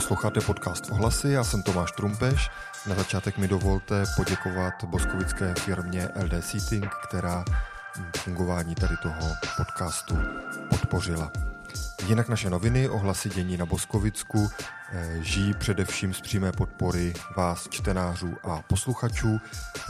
Posloucháte podcast Ohlasy, já jsem Tomáš Trumpeš. Na začátek mi dovolte poděkovat boskovické firmě LD Seating, která fungování tady toho podcastu podpořila. Jinak naše noviny, ohlasy dění na Boskovicku, eh, žijí především z přímé podpory vás, čtenářů a posluchačů,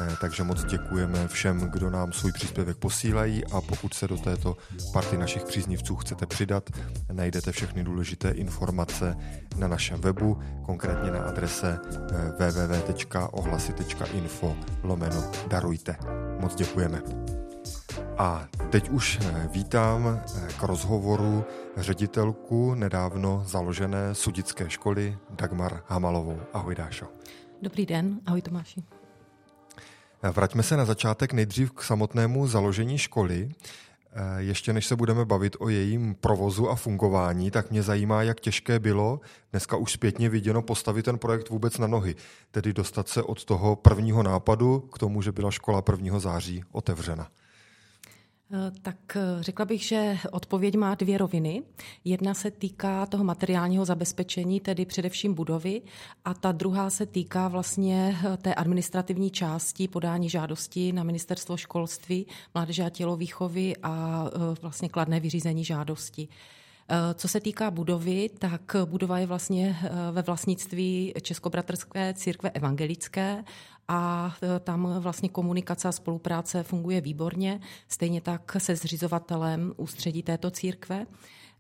eh, takže moc děkujeme všem, kdo nám svůj příspěvek posílají a pokud se do této party našich příznivců chcete přidat, najdete všechny důležité informace na našem webu, konkrétně na adrese eh, www.ohlasy.info lomeno darujte. Moc děkujeme. A teď už eh, vítám eh, k rozhovoru ředitelku nedávno založené sudické školy Dagmar Hamalovou. Ahoj Dášo. Dobrý den, ahoj Tomáši. Eh, vraťme se na začátek nejdřív k samotnému založení školy. Ještě než se budeme bavit o jejím provozu a fungování, tak mě zajímá, jak těžké bylo dneska už zpětně viděno postavit ten projekt vůbec na nohy, tedy dostat se od toho prvního nápadu k tomu, že byla škola 1. září otevřena. Eh, tak eh, řekla bych, že odpověď má dvě roviny. Jedna se týká toho materiálního zabezpečení, tedy především budovy, a ta druhá se týká vlastně eh, té administrativní části podání žádosti na ministerstvo školství, mládeže a tělovýchovy a vlastně kladné vyřízení žádosti. Co se týká budovy, tak budova je vlastně ve vlastnictví Českobratrské církve evangelické a e, tam vlastně komunikace a spolupráce funguje výborně, stejně tak se zřizovatelem ústředí této církve.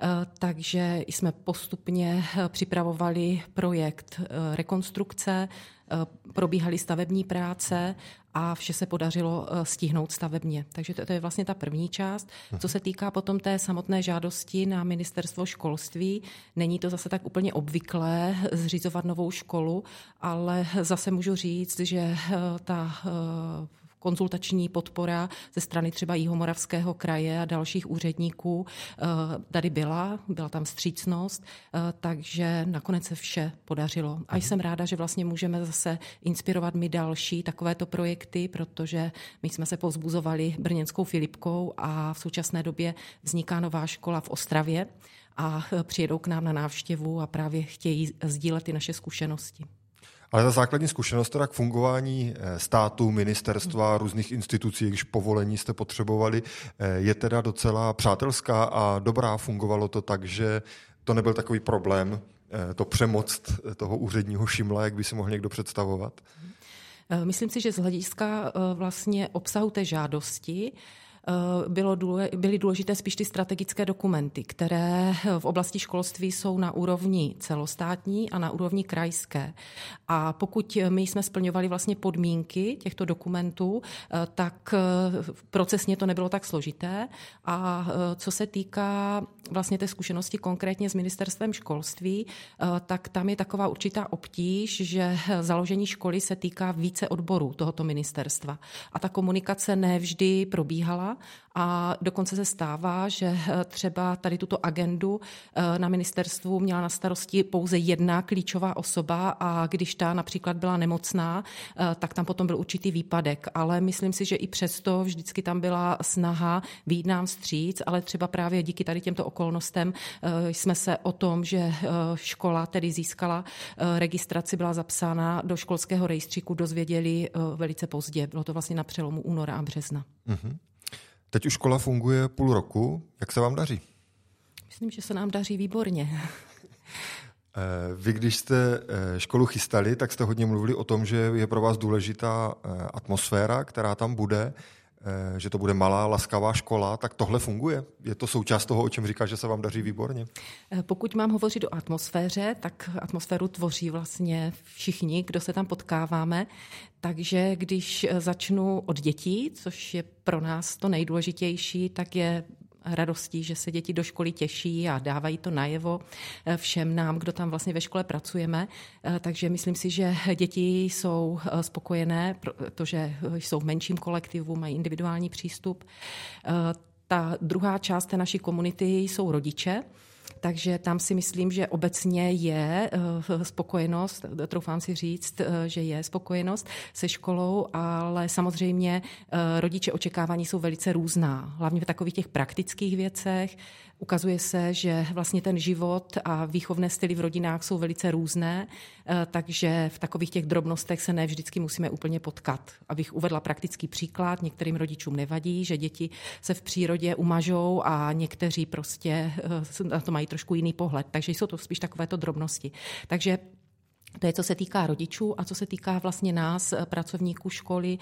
Eh, takže jsme postupně eh, připravovali projekt eh, rekonstrukce, probíhaly stavební práce a vše se podařilo stihnout stavebně. Takže to, to je vlastně ta první část. Co se týká potom té samotné žádosti na ministerstvo školství, není to zase tak úplně obvyklé zřizovat novou školu, ale zase můžu říct, že ta konzultační podpora ze strany třeba Jihomoravského kraje a dalších úředníků eh, tady byla, byla tam střícnost, eh, takže nakonec se vše podařilo. A jsem ráda, že vlastně můžeme zase inspirovat my další takovéto projekty, protože my jsme se povzbuzovali brněnskou Filipkou a v současné době vzniká nová škola v Ostravě a eh, přijedou k nám na návštěvu a právě chtějí sdílet ty naše zkušenosti. Ale ta základní zkušenost teda k fungování eh, státu, ministerstva, různých institucí, když povolení jste potřebovali, eh, je teda docela přátelská a dobrá. Fungovalo to tak, že to nebyl takový problém, eh, to přemoc toho úředního šimla, jak by si mohl někdo představovat? Myslím si, že z hlediska vlastně obsahu té žádosti bylo důle, byly důležité spíš ty strategické dokumenty, které v oblasti školství jsou na úrovni celostátní a na úrovni krajské. A pokud my jsme splňovali vlastně podmínky těchto dokumentů, eh, tak eh, procesně to nebylo tak složité. A co se týká vlastně té zkušenosti konkrétně s ministerstvem školství, tak tam je taková určitá obtíž, že založení školy se týká více odborů tohoto ministerstva. A ta komunikace nevždy probíhala a dokonce se stává, že eh, třeba tady tuto agendu eh, na ministerstvu měla na starosti pouze jedna klíčová osoba a když ta například byla nemocná, eh, tak tam potom byl určitý výpadek. Ale myslím si, že i přesto vždycky tam byla snaha výjít nám vstříc, ale třeba právě díky tady těmto okolnostem jsme se o tom, že škola tedy získala registraci, byla zapsána do školského rejstříku, dozvěděli velice pozdě. Bylo to vlastně na přelomu února a března. Mm-hmm. Teď už škola funguje půl roku. Jak se vám daří? Myslím, že se nám daří výborně. Eh, vy, když jste eh, školu chystali, tak jste hodně mluvili o tom, že je pro vás důležitá eh, atmosféra, která tam bude, že to bude malá, laskavá škola, tak tohle funguje? Je to součást toho, o čem říká, že se vám daří výborně? Pokud mám hovořit o atmosféře, tak atmosféru tvoří vlastně všichni, kdo se tam potkáváme. Takže když začnu od dětí, což je pro nás to nejdůležitější, tak je radostí, že se děti do školy těší a dávají to najevo eh, všem nám, kdo tam vlastně ve škole pracujeme. Eh, takže myslím si, že děti jsou eh, spokojené, protože jsou v menším kolektivu, mají individuální přístup. Ta druhá část té naší komunity jsou rodiče, Takže tam si myslím, že obecně je eh, spokojenost, troufám si říct, eh, že je spokojenost se školou, ale samozřejmě eh, rodiče očekávání jsou velice různá, hlavně v takových těch praktických věcech. Ukazuje se, že vlastně ten život a výchovné styly v rodinách jsou velice různé, takže v takových těch drobnostech se ne vždycky musíme úplně potkat. Abych uvedla praktický příklad, některým rodičům nevadí, že děti se v přírodě umažou a někteří prostě na to mají trošku jiný pohled. Takže jsou to spíš takovéto drobnosti. Takže to je, co se týká rodičů a co se týká vlastně nás, eh, pracovníků školy,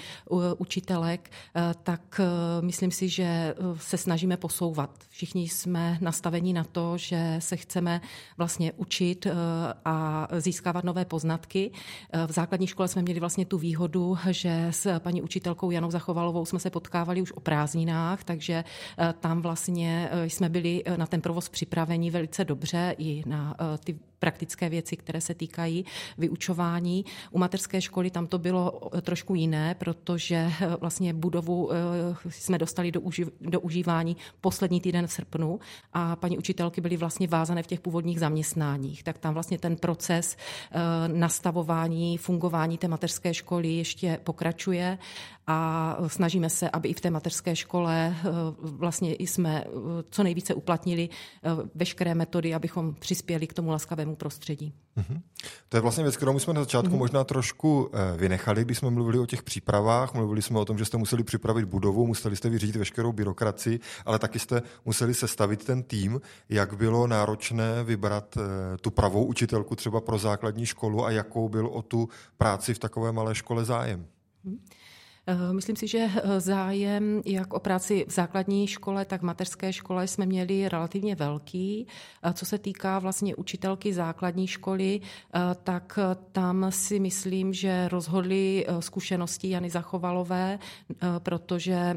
učitelek, eh, tak eh, myslím si, že se snažíme posouvat. Všichni jsme nastaveni na to, že se chceme vlastně učit a získávat nové poznatky. V základní škole jsme měli vlastně tu výhodu, že s paní učitelkou Janou Zachovalovou jsme se potkávali už o prázdninách, takže tam vlastně jsme byli na ten provoz připraveni velice dobře i na ty praktické věci, které se týkají vyučování. U mateřské školy tam to bylo eh, trošku jiné, protože eh, vlastně budovu eh, jsme dostali do, uži, do užívání poslední týden v srpnu a paní učitelky byly vlastně vázané v těch původních zaměstnáních. Tak tam vlastně ten proces nastavování, fungování té mateřské školy ještě pokračuje a snažíme se, aby i v té mateřské škole vlastně jsme co nejvíce uplatnili veškeré metody, abychom přispěli k tomu laskavému prostředí. Mm-hmm. To je vlastně věc, kterou jsme na začátku mm-hmm. možná trošku eh, vynechali, když jsme mluvili o těch přípravách. Mluvili jsme o tom, že jste museli připravit budovu, museli jste vyřídit veškerou byrokracii, ale taky jste museli sestavit ten tým. Jak bylo náročné vybrat eh, tu pravou učitelku třeba pro základní školu a jakou byl o tu práci v takové malé škole zájem? Mm-hmm. Eh, myslím si, že eh, zájem jak o práci v základní škole, tak v mateřské škole jsme měli relativně velký. Co se týká vlastně učitelky základní školy, eh, tak tam si myslím, že rozhodly zkušenosti Jany Zachovalové, protože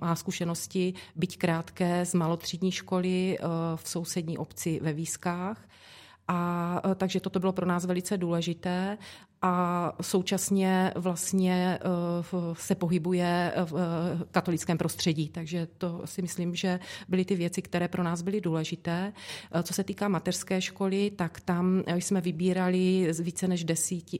má zkušenosti, byť krátké, z malotřídní školy v sousední obci ve Výskách. A takže toto bylo pro nás velice důležité a současně vlastně eh, se pohybuje v eh, katolickém prostředí. Takže to si myslím, že byly ty věci, které pro nás byly důležité. Eh, co se týká mateřské školy, tak tam jsme vybírali více než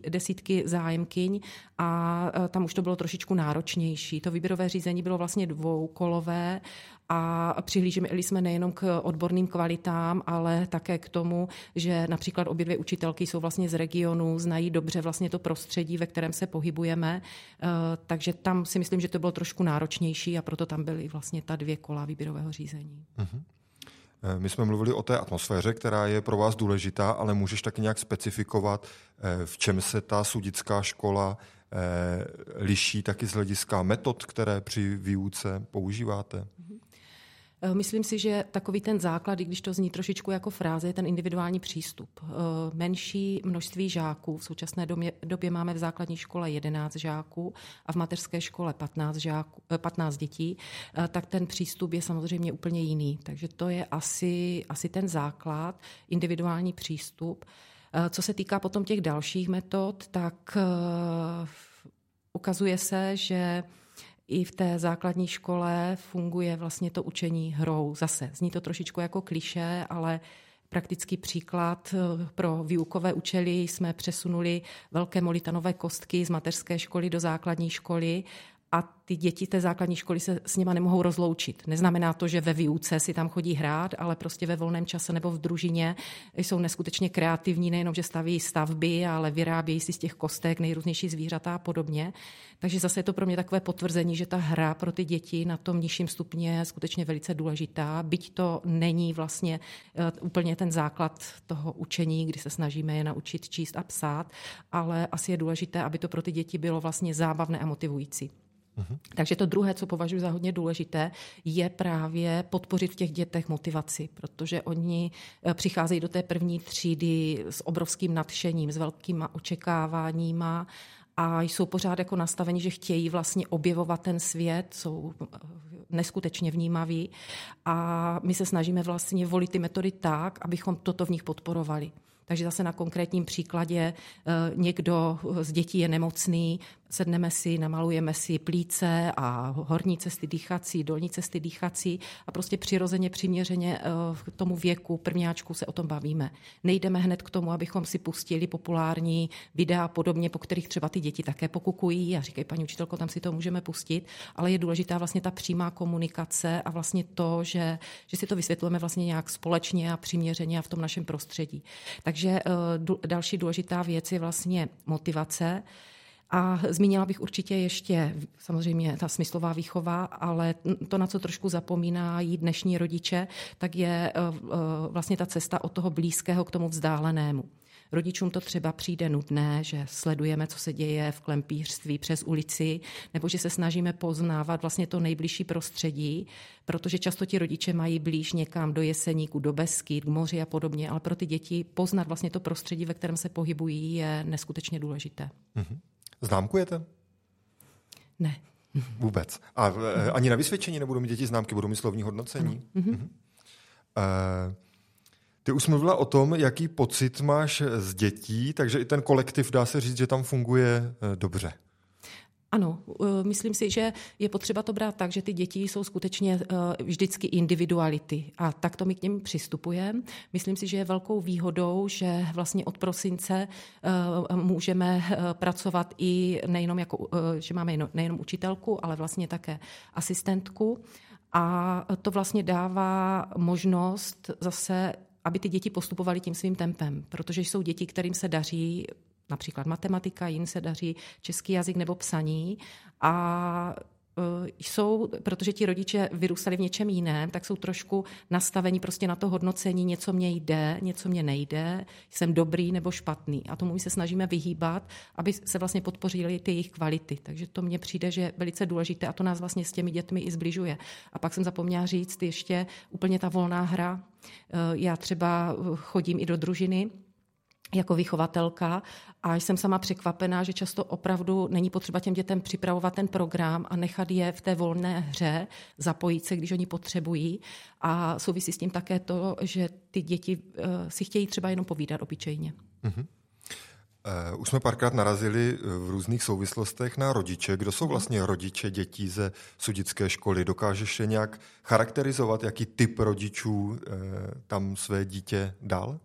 desítky zájemkyň a tam už to bylo trošičku náročnější. To výběrové řízení bylo vlastně dvoukolové a přihlíželi jsme nejenom k odborným kvalitám, ale také k tomu, že například obě dvě učitelky jsou vlastně z regionu, znají dobře vlastně to prostředí, ve kterém se pohybujeme, eh, takže tam si myslím, že to bylo trošku náročnější a proto tam byly vlastně ta dvě kola výběrového řízení. Uh-huh. My jsme mluvili o té atmosféře, která je pro vás důležitá, ale můžeš taky nějak specifikovat, eh, v čem se ta sudická škola liší taky z hlediska metod, které při výuce používáte? Uh-huh. Eh, myslím si, že takový ten základ, i když to zní trošičku jako fráze, je ten individuální přístup. Eh, menší množství žáků. V současné době, době máme v základní škole 11 žáků a v mateřské škole 15, žáků, 15 eh, dětí, tak ten přístup je samozřejmě úplně jiný. Takže to je asi, asi ten základ, individuální přístup. Co se týká potom těch dalších metod, tak ukazuje se, že i v té základní škole funguje vlastně to učení hrou. Zase zní to trošičku jako kliše, ale praktický příklad eh, pro výukové účely jsme přesunuli velké molitanové kostky z mateřské školy do základní školy a ty děti té základní školy se s nima nemohou rozloučit. Neznamená to, že ve výuce si tam chodí hrát, ale prostě ve volném čase nebo v družině jsou neskutečně kreativní, nejenom, že staví stavby, ale vyrábějí si z těch kostek nejrůznější zvířata a podobně. Takže zase je to pro mě takové potvrzení, že ta hra pro ty děti na tom nižším stupni je skutečně velice důležitá, byť to není vlastně eh, úplně ten základ toho učení, kdy se snažíme je naučit číst a psát, ale asi je důležité, aby to pro ty děti bylo vlastně zábavné a motivující. Mm-hmm. Takže to druhé, co považuji za hodně důležité, je právě podpořit v těch dětech motivaci, protože oni eh, přicházejí do té první třídy s obrovským nadšením, s velkýma očekáváníma a jsou pořád jako nastaveni, že chtějí vlastně objevovat ten svět, jsou eh, neskutečně vnímaví a my se snažíme vlastně volit ty metody tak, abychom toto v nich podporovali. Takže zase na konkrétním příkladě eh, někdo z dětí je nemocný, sedneme si, namalujeme si plíce a horní cesty dýchací, dolní cesty dýchací a prostě přirozeně, přiměřeně k tomu věku prvňáčku se o tom bavíme. Nejdeme hned k tomu, abychom si pustili populární videa podobně, po kterých třeba ty děti také pokukují a říkají, paní učitelko, tam si to můžeme pustit, ale je důležitá vlastně ta přímá komunikace a vlastně to, že, že si to vysvětlujeme vlastně nějak společně a přiměřeně a v tom našem prostředí. Takže eh, další důležitá věc je vlastně motivace. A zmínila bych určitě ještě samozřejmě ta smyslová výchova, ale to, na co trošku zapomínají dnešní rodiče, tak je eh, eh, vlastně ta cesta od toho blízkého k tomu vzdálenému. Rodičům to třeba přijde nudné, že sledujeme, co se děje v klempířství přes ulici, nebo že se snažíme poznávat vlastně to nejbližší prostředí, protože často ti rodiče mají blíž někam do Jeseníku, do Besky, k moři a podobně, ale pro ty děti poznat vlastně to prostředí, ve kterém se pohybují, je neskutečně důležité. Mm-hmm. Známkujete? Ne. Vůbec. A e, ani na vysvědčení nebudou mít děti známky, budou mít slovní hodnocení? Mm-hmm. Mm-hmm. E, ty už mluvila o tom, jaký pocit máš z dětí, takže i ten kolektiv dá se říct, že tam funguje e, dobře. Ano, eh, myslím si, že je potřeba to brát tak, že ty děti jsou skutečně eh, vždycky individuality a tak to my k něm přistupujeme. Myslím si, že je velkou výhodou, že vlastně od prosince eh, můžeme pracovat i nejenom jako, že máme nejenom učitelku, ale vlastně také asistentku. A to vlastně dává možnost zase aby ty děti postupovaly tím svým tempem, protože jsou děti, kterým se daří například matematika, jim se daří český jazyk nebo psaní a e, jsou, protože ti rodiče vyrůstali v něčem jiném, tak jsou trošku nastavení prostě na to hodnocení, něco mě jde, něco mě nejde, jsem dobrý nebo špatný. A tomu my se snažíme vyhýbat, aby se vlastně podpořily ty jejich kvality. Takže to mně přijde, že je velice důležité a to nás vlastně s těmi dětmi i zbližuje. A pak jsem zapomněla říct ještě úplně ta volná hra. E, já třeba chodím i do družiny, jako vychovatelka a jsem sama překvapená, že často opravdu není potřeba těm dětem připravovat ten program a nechat je v té volné hře, zapojit se, když oni potřebují. A souvisí s tím také to, že ty děti uh, si chtějí třeba jenom povídat obyčejně. Uh-huh. Uh, už jsme párkrát narazili eh, v různých souvislostech na rodiče. Kdo jsou vlastně rodiče dětí ze sudické školy? Dokážeš je nějak charakterizovat, jaký typ rodičů uh, tam své dítě dal?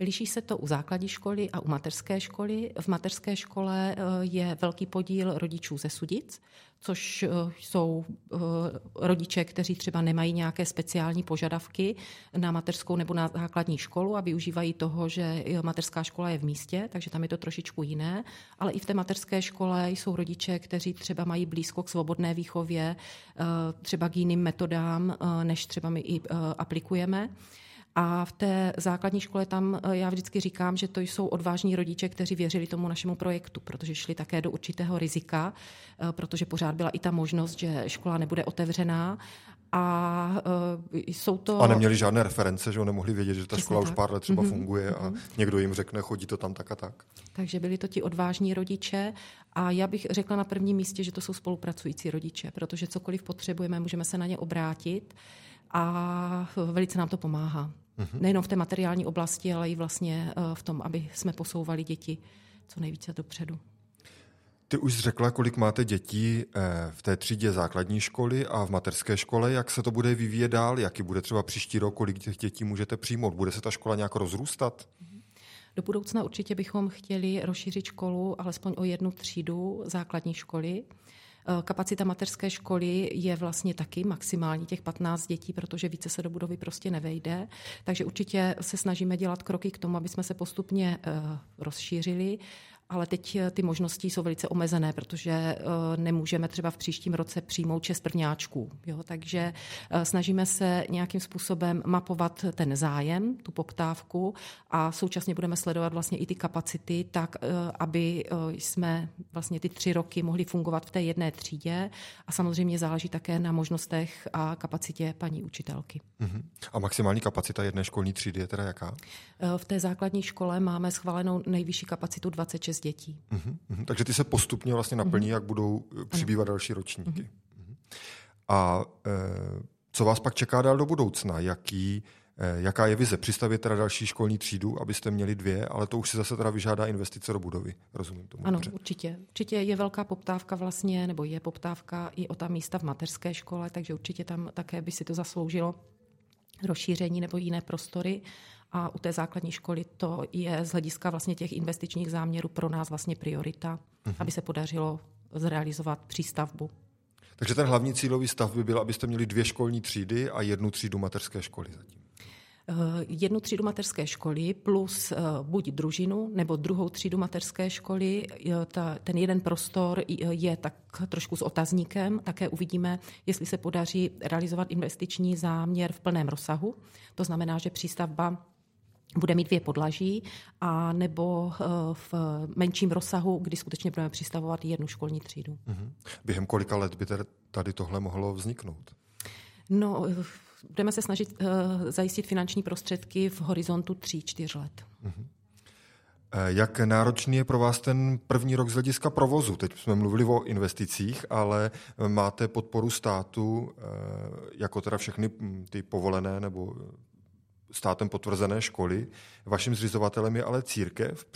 Liší se to u základní školy a u mateřské školy. V mateřské škole eh, je velký podíl rodičů ze Sudic, což eh, jsou eh, rodiče, kteří třeba nemají nějaké speciální požadavky na mateřskou nebo na základní školu a využívají toho, že mateřská škola je v místě, takže tam je to trošičku jiné. Ale i v té mateřské škole jsou rodiče, kteří třeba mají blízko k svobodné výchově, třeba k jiným metodám, než třeba my i aplikujeme. A v té základní škole tam eh, já vždycky říkám, že to jsou odvážní rodiče, kteří věřili tomu našemu projektu, protože šli také do určitého rizika, eh, protože pořád byla i ta možnost, že škola nebude otevřená a uh, jsou to... A neměli žádné reference, že nemohli vědět, že ta Přesně škola tak. už pár let třeba mm-hmm. funguje a mm-hmm. někdo jim řekne, chodí to tam tak a tak. Takže byli to ti odvážní rodiče a já bych řekla na prvním místě, že to jsou spolupracující rodiče, protože cokoliv potřebujeme, můžeme se na ně obrátit a velice nám to pomáhá. Mm-hmm. Nejenom v té materiální oblasti, ale i vlastně eh, v tom, aby jsme posouvali děti co nejvíce dopředu. Ty už řekla, kolik máte dětí eh, v té třídě základní školy a v mateřské škole. Jak se to bude vyvíjet dál? Jaký bude třeba příští rok? Kolik těch dětí můžete přijmout? Bude se ta škola nějak rozrůstat? Mhm. Do budoucna určitě bychom chtěli rozšířit školu alespoň o jednu třídu základní školy. Eh, kapacita mateřské školy je vlastně taky maximální těch 15 dětí, protože více se do budovy prostě nevejde. Takže určitě se snažíme dělat kroky k tomu, aby jsme se postupně eh, rozšířili ale teď eh, ty možnosti jsou velice omezené, protože eh, nemůžeme třeba v příštím roce přijmout šest prvňáčků. Jo? Takže eh, snažíme se nějakým způsobem mapovat ten zájem, tu poptávku a současně budeme sledovat vlastně i ty kapacity tak, aby jsme vlastně ty tři roky mohli fungovat v té jedné třídě a samozřejmě záleží také na možnostech a kapacitě paní učitelky. Uh-huh. A maximální kapacita jedné školní třídy je teda jaká? V té základní škole máme schválenou nejvyšší kapacitu 26 šest dětí. Uh-huh, Takže ty se postupně vlastně naplní, uh-huh. jak budou eh, přibývat ano. další ročníky. Uh-huh. A e, co vás pak čeká dál do budoucna? Jaký Jaká je vize? Přistavit teda další školní třídu, abyste měli dvě, ale to už si zase teda vyžádá investice do budovy, rozumím tomu. Ano, dobře. určitě. Určitě je velká poptávka vlastně, nebo je poptávka i o ta místa v mateřské škole, takže určitě tam také by si to zasloužilo rozšíření nebo jiné prostory. A u té základní školy to je z hlediska vlastně těch investičních záměrů pro nás vlastně priorita, uh-huh. aby se podařilo zrealizovat přístavbu. Takže ten hlavní cílový stav by byl, abyste měli dvě školní třídy a jednu třídu mateřské školy zatím. Eh, jednu třídu mateřské školy plus eh, buď družinu nebo druhou třídu mateřské školy. Ta, ten jeden prostor je tak trošku s otazníkem. Také uvidíme, jestli se podaří realizovat investiční záměr v plném rozsahu. To znamená, že přístavba bude mít dvě podlaží, a nebo eh, v menším rozsahu, kdy skutečně budeme přistavovat jednu školní třídu. Mm-hmm. Během kolika let by tady tohle mohlo vzniknout? No, budeme se snažit uh, zajistit finanční prostředky v horizontu 3-4 let. Uh-huh. Jak náročný je pro vás ten první rok z hlediska provozu? Teď jsme mluvili o investicích, ale máte podporu státu, eh, jako teda všechny hm, ty povolené nebo státem potvrzené školy. Vaším zřizovatelem je ale církev.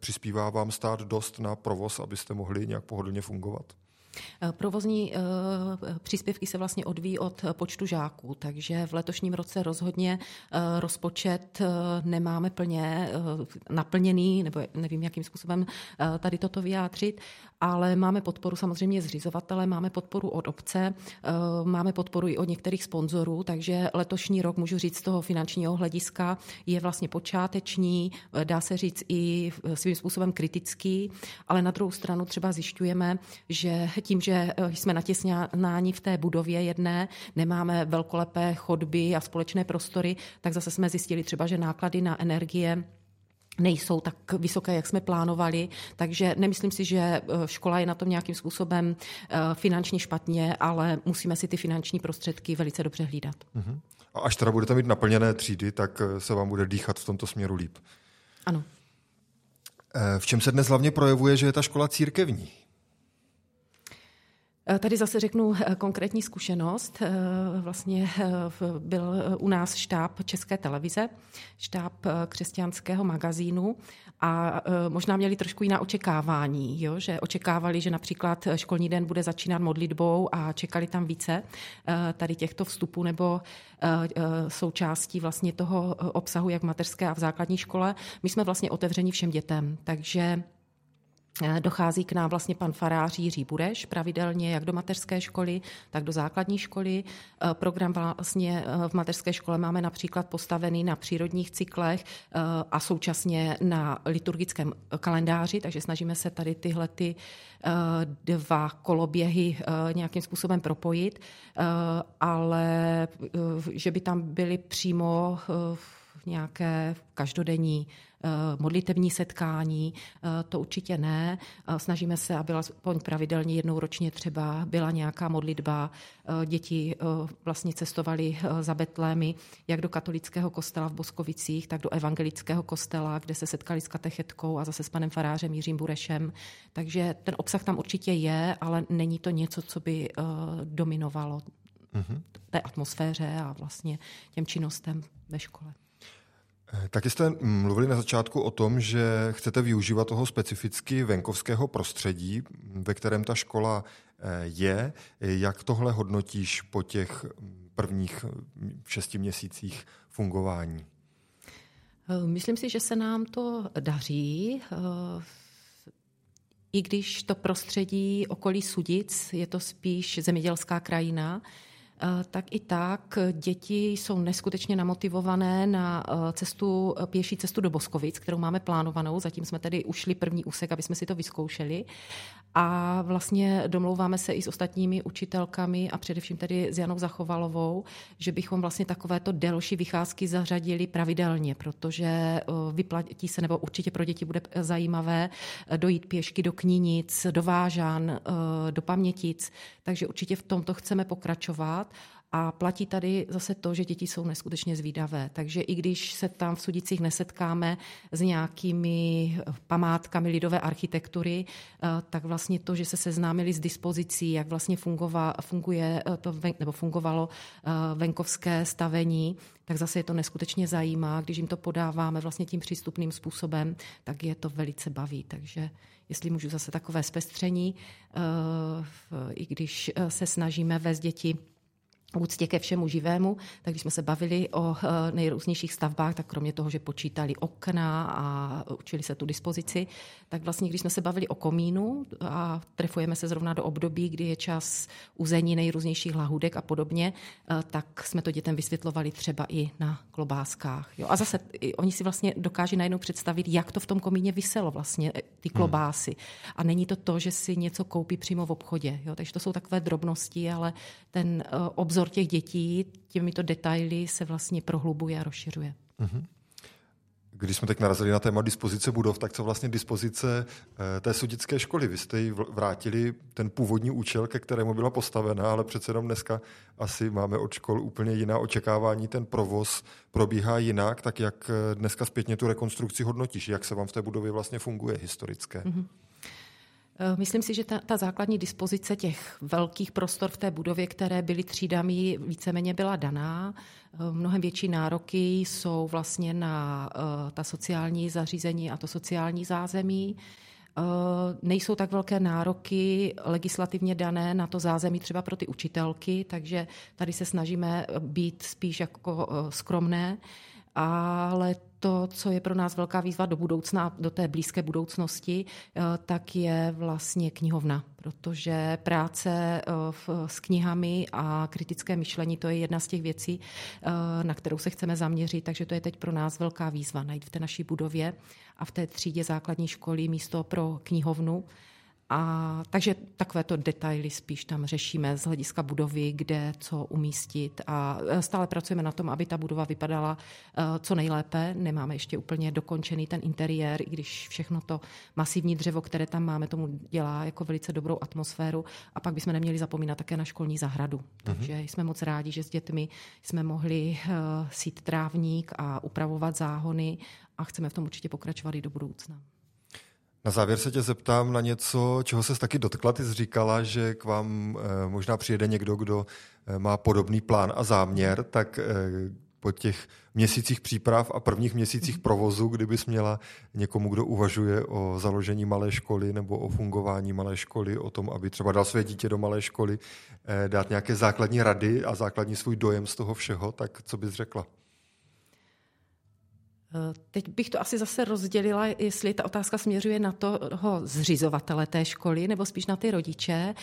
Přispívá vám stát dost na provoz, abyste mohli nějak pohodlně fungovat? Eh, provozní eh, příspěvky se vlastně odvíjí od počtu žáků, takže v letošním roce rozhodně eh, rozpočet nemáme plně naplněný, nebo nevím, jakým způsobem tady toto vyjádřit, ale máme podporu samozřejmě zřizovatele, máme podporu od obce, máme podporu i od některých sponzorů, takže letošní rok, můžu říct z toho finančního hlediska, je vlastně počáteční, dá se říct i svým způsobem kritický, ale na druhou stranu třeba zjišťujeme, že tím, že eh, jsme natěsnáni v té budově jedné, nemáme velkolepé chodby a společné prostory, tak zase jsme zjistili třeba, že náklady na energie nejsou tak vysoké, jak jsme plánovali, takže nemyslím si, že eh, škola je na tom nějakým způsobem eh, finančně špatně, ale musíme si ty finanční prostředky velice dobře hlídat. Uh-huh. A až teda budete mít naplněné třídy, tak se vám bude dýchat v tomto směru líp. Ano. V čem se dnes hlavně projevuje, že je ta škola církevní? Eh, tady zase řeknu eh, konkrétní zkušenost. Eh, vlastně byl u nás štáb České televize, štáb křesťanského magazínu a možná měli trošku jiná očekávání, jo? že očekávali, že například školní den bude začínat modlitbou a čekali tam více tady těchto vstupů nebo součástí vlastně toho obsahu jak v mateřské a v základní škole. My jsme vlastně otevření všem dětem, takže dochází k nám vlastně pan farář Jiří Bureš pravidelně jak do mateřské školy, tak do základní školy. Eh, program vlastně eh, v mateřské škole máme například postavený na přírodních cyklech a současně na liturgickém kalendáři, takže snažíme se tady tyhle ty dva koloběhy nějakým způsobem propojit, ale že by tam byly přímo nějaké každodenní eh, modlitební setkání, eh, to určitě ne. Eh, snažíme se, aby aspoň pravidelně jednou ročně třeba byla nějaká modlitba. Děti vlastně cestovali za Betlémy, jak do katolického kostela v Boskovicích, tak do evangelického kostela, kde se setkali s katechetkou a zase s panem farářem Jiřím Burešem. Takže ten obsah tam určitě je, ale není to něco, co by dominovalo mm-hmm. té atmosféře a vlastně těm činnostem ve škole. Eh, taky jste mluvili na začátku o tom, že chcete využívat toho specificky venkovského prostředí, ve kterém ta škola eh, je. Jak tohle hodnotíš po těch prvních šesti měsících fungování? Eh, myslím si, že se nám to daří. I když to prostředí okolí Sudic je to spíš zemědělská krajina, tak i tak děti jsou neskutečně namotivované na eh, cestu, eh, pěší cestu do Boskovic, kterou máme plánovanou. Zatím jsme tedy ušli první úsek, aby jsme si to vyzkoušeli. A vlastně domlouváme se i s ostatními učitelkami a především tedy s Janou Zachovalovou, že bychom vlastně takovéto delší vycházky zařadili pravidelně, protože vyplatí se, nebo určitě pro děti bude zajímavé dojít pěšky do Knínic, do Vážan, do Pamětic, takže určitě v tomto chceme pokračovat A platí tady zase to, že děti jsou neskutečně zvídavé. Takže i když se tam v Sudicích nesetkáme s nějakými památkami lidové architektury, eh, tak vlastně to, že se seznámili s dispozicí, jak vlastně fungova, funguje to, nebo fungovalo venkovské stavení, tak zase je to neskutečně zajímá. Když jim to podáváme vlastně tím přístupným způsobem, tak je to velice baví. Takže jestli můžu zase takové zpestření, eh, i když eh, se snažíme vést děti úctě ke všemu živému, tak když jsme se bavili o eh, nejrůznějších stavbách, tak kromě toho, že počítali okna a učili se tu dispozici, tak vlastně, když jsme se bavili o komínu a trefujeme se zrovna do období, kdy je čas uzení nejrůznějších lahůdek a podobně, eh, tak jsme to dětem vysvětlovali třeba i na klobáskách. Jo. A zase oni si vlastně dokáží najednou představit, jak to v tom komíně vyselo vlastně, eh, ty klobásy. A není to to, že si něco koupí přímo v obchodě. Jo. Takže to jsou takové drobnosti, ale ten obzor obzor těch dětí těmito detaily se vlastně prohlubuje a rozšiřuje. Mm-hmm. Když jsme teď narazili na téma dispozice budov, tak co vlastně dispozice eh, té sudické školy? Vy jste jí vrátili ten původní účel, ke kterému byla postavena, ale přece jenom dneska asi máme od škol úplně jiná očekávání, ten provoz probíhá jinak, tak jak eh, dneska zpětně tu rekonstrukci hodnotíš? Jak se vám v té budově vlastně funguje historické? Mm-hmm. Eh, myslím si, že ta, ta základní dispozice těch velkých prostor v té budově, které byly třídami, víceméně byla daná. Eh, mnohem větší nároky jsou vlastně na uh, ta sociální zařízení a to sociální zázemí. Nejsou tak velké nároky legislativně dané na to zázemí třeba pro ty učitelky, takže tady se snažíme být spíš jako skromné ale to, co je pro nás velká výzva do budoucna, do té blízké budoucnosti, eh, tak je vlastně knihovna, protože práce eh, s knihami a kritické myšlení, to je jedna z těch věcí, eh, na kterou se chceme zaměřit, takže to je teď pro nás velká výzva najít v té naší budově a v té třídě základní školy místo pro knihovnu, a takže takovéto detaily spíš tam řešíme z hlediska budovy, kde co umístit a e, stále pracujeme na tom, aby ta budova vypadala e, co nejlépe. Nemáme ještě úplně dokončený ten interiér, i když všechno to masivní dřevo, které tam máme, tomu dělá jako velice dobrou atmosféru. A pak bychom neměli zapomínat také na školní zahradu. Mhm. Takže mm-hmm. jsme moc rádi, že s dětmi jsme mohli e, sít trávník a upravovat záhony a chceme v tom určitě pokračovat i do budoucna. Na závěr se tě zeptám na něco, čeho se taky dotkla. Ty jsi říkala, že k vám eh, možná přijede někdo, kdo eh, má podobný plán a záměr, tak eh, po těch měsících příprav a prvních měsících mhm. provozu, kdybys měla někomu, kdo uvažuje o založení malé školy nebo o fungování malé školy, o tom, aby třeba dal své dítě do malé školy, dát nějaké základní rady a základní svůj dojem z toho všeho, tak co bys řekla? Eh, teď bych to asi zase rozdělila, jestli ta otázka směřuje na toho zřizovatele té školy nebo spíš na ty rodiče.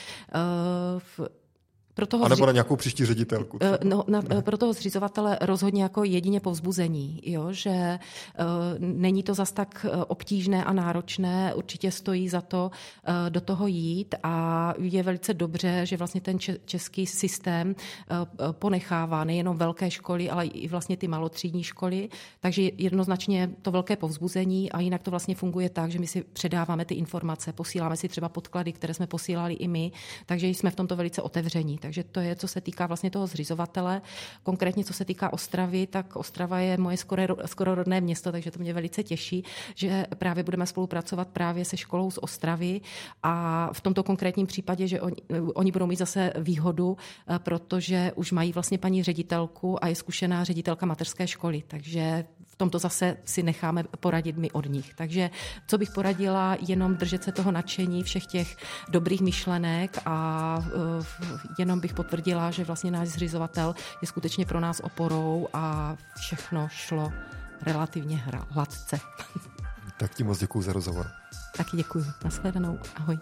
Eh, pro toho a nebo na nějakou příští ředitelku. Eh, no, na, eh, pro toho zřizovatele rozhodně jako jedině povzbuzení, jo, že uh, není to zas tak obtížné a náročné, určitě stojí za to uh, do toho jít a je velice dobře, že vlastně ten český systém uh, ponechává nejenom velké školy, ale i vlastně ty malotřídní školy, takže jednoznačně to velké povzbuzení a jinak to vlastně funguje tak, že my si předáváme ty informace, posíláme si třeba podklady, které jsme posílali i my, takže jsme v tomto velice otevření. Takže to je, co se týká vlastně toho zřizovatele. Konkrétně, co se týká Ostravy, tak Ostrava je moje skoro, skoro rodné město, takže to mě velice těší, že právě budeme spolupracovat právě se školou z Ostravy a v tomto konkrétním případě, že oni, oni budou mít zase výhodu, eh, protože už mají vlastně paní ředitelku a je zkušená ředitelka mateřské školy, takže v tomto zase si necháme poradit my od nich. Takže co bych poradila, jenom držet se toho nadšení všech těch dobrých myšlenek a uh, jenom bych potvrdila, že vlastně náš zřizovatel je skutečně pro nás oporou a všechno šlo relativně hladce. Tak ti moc děkuji za rozhovor. Taky děkuji. Naschledanou. Ahoj.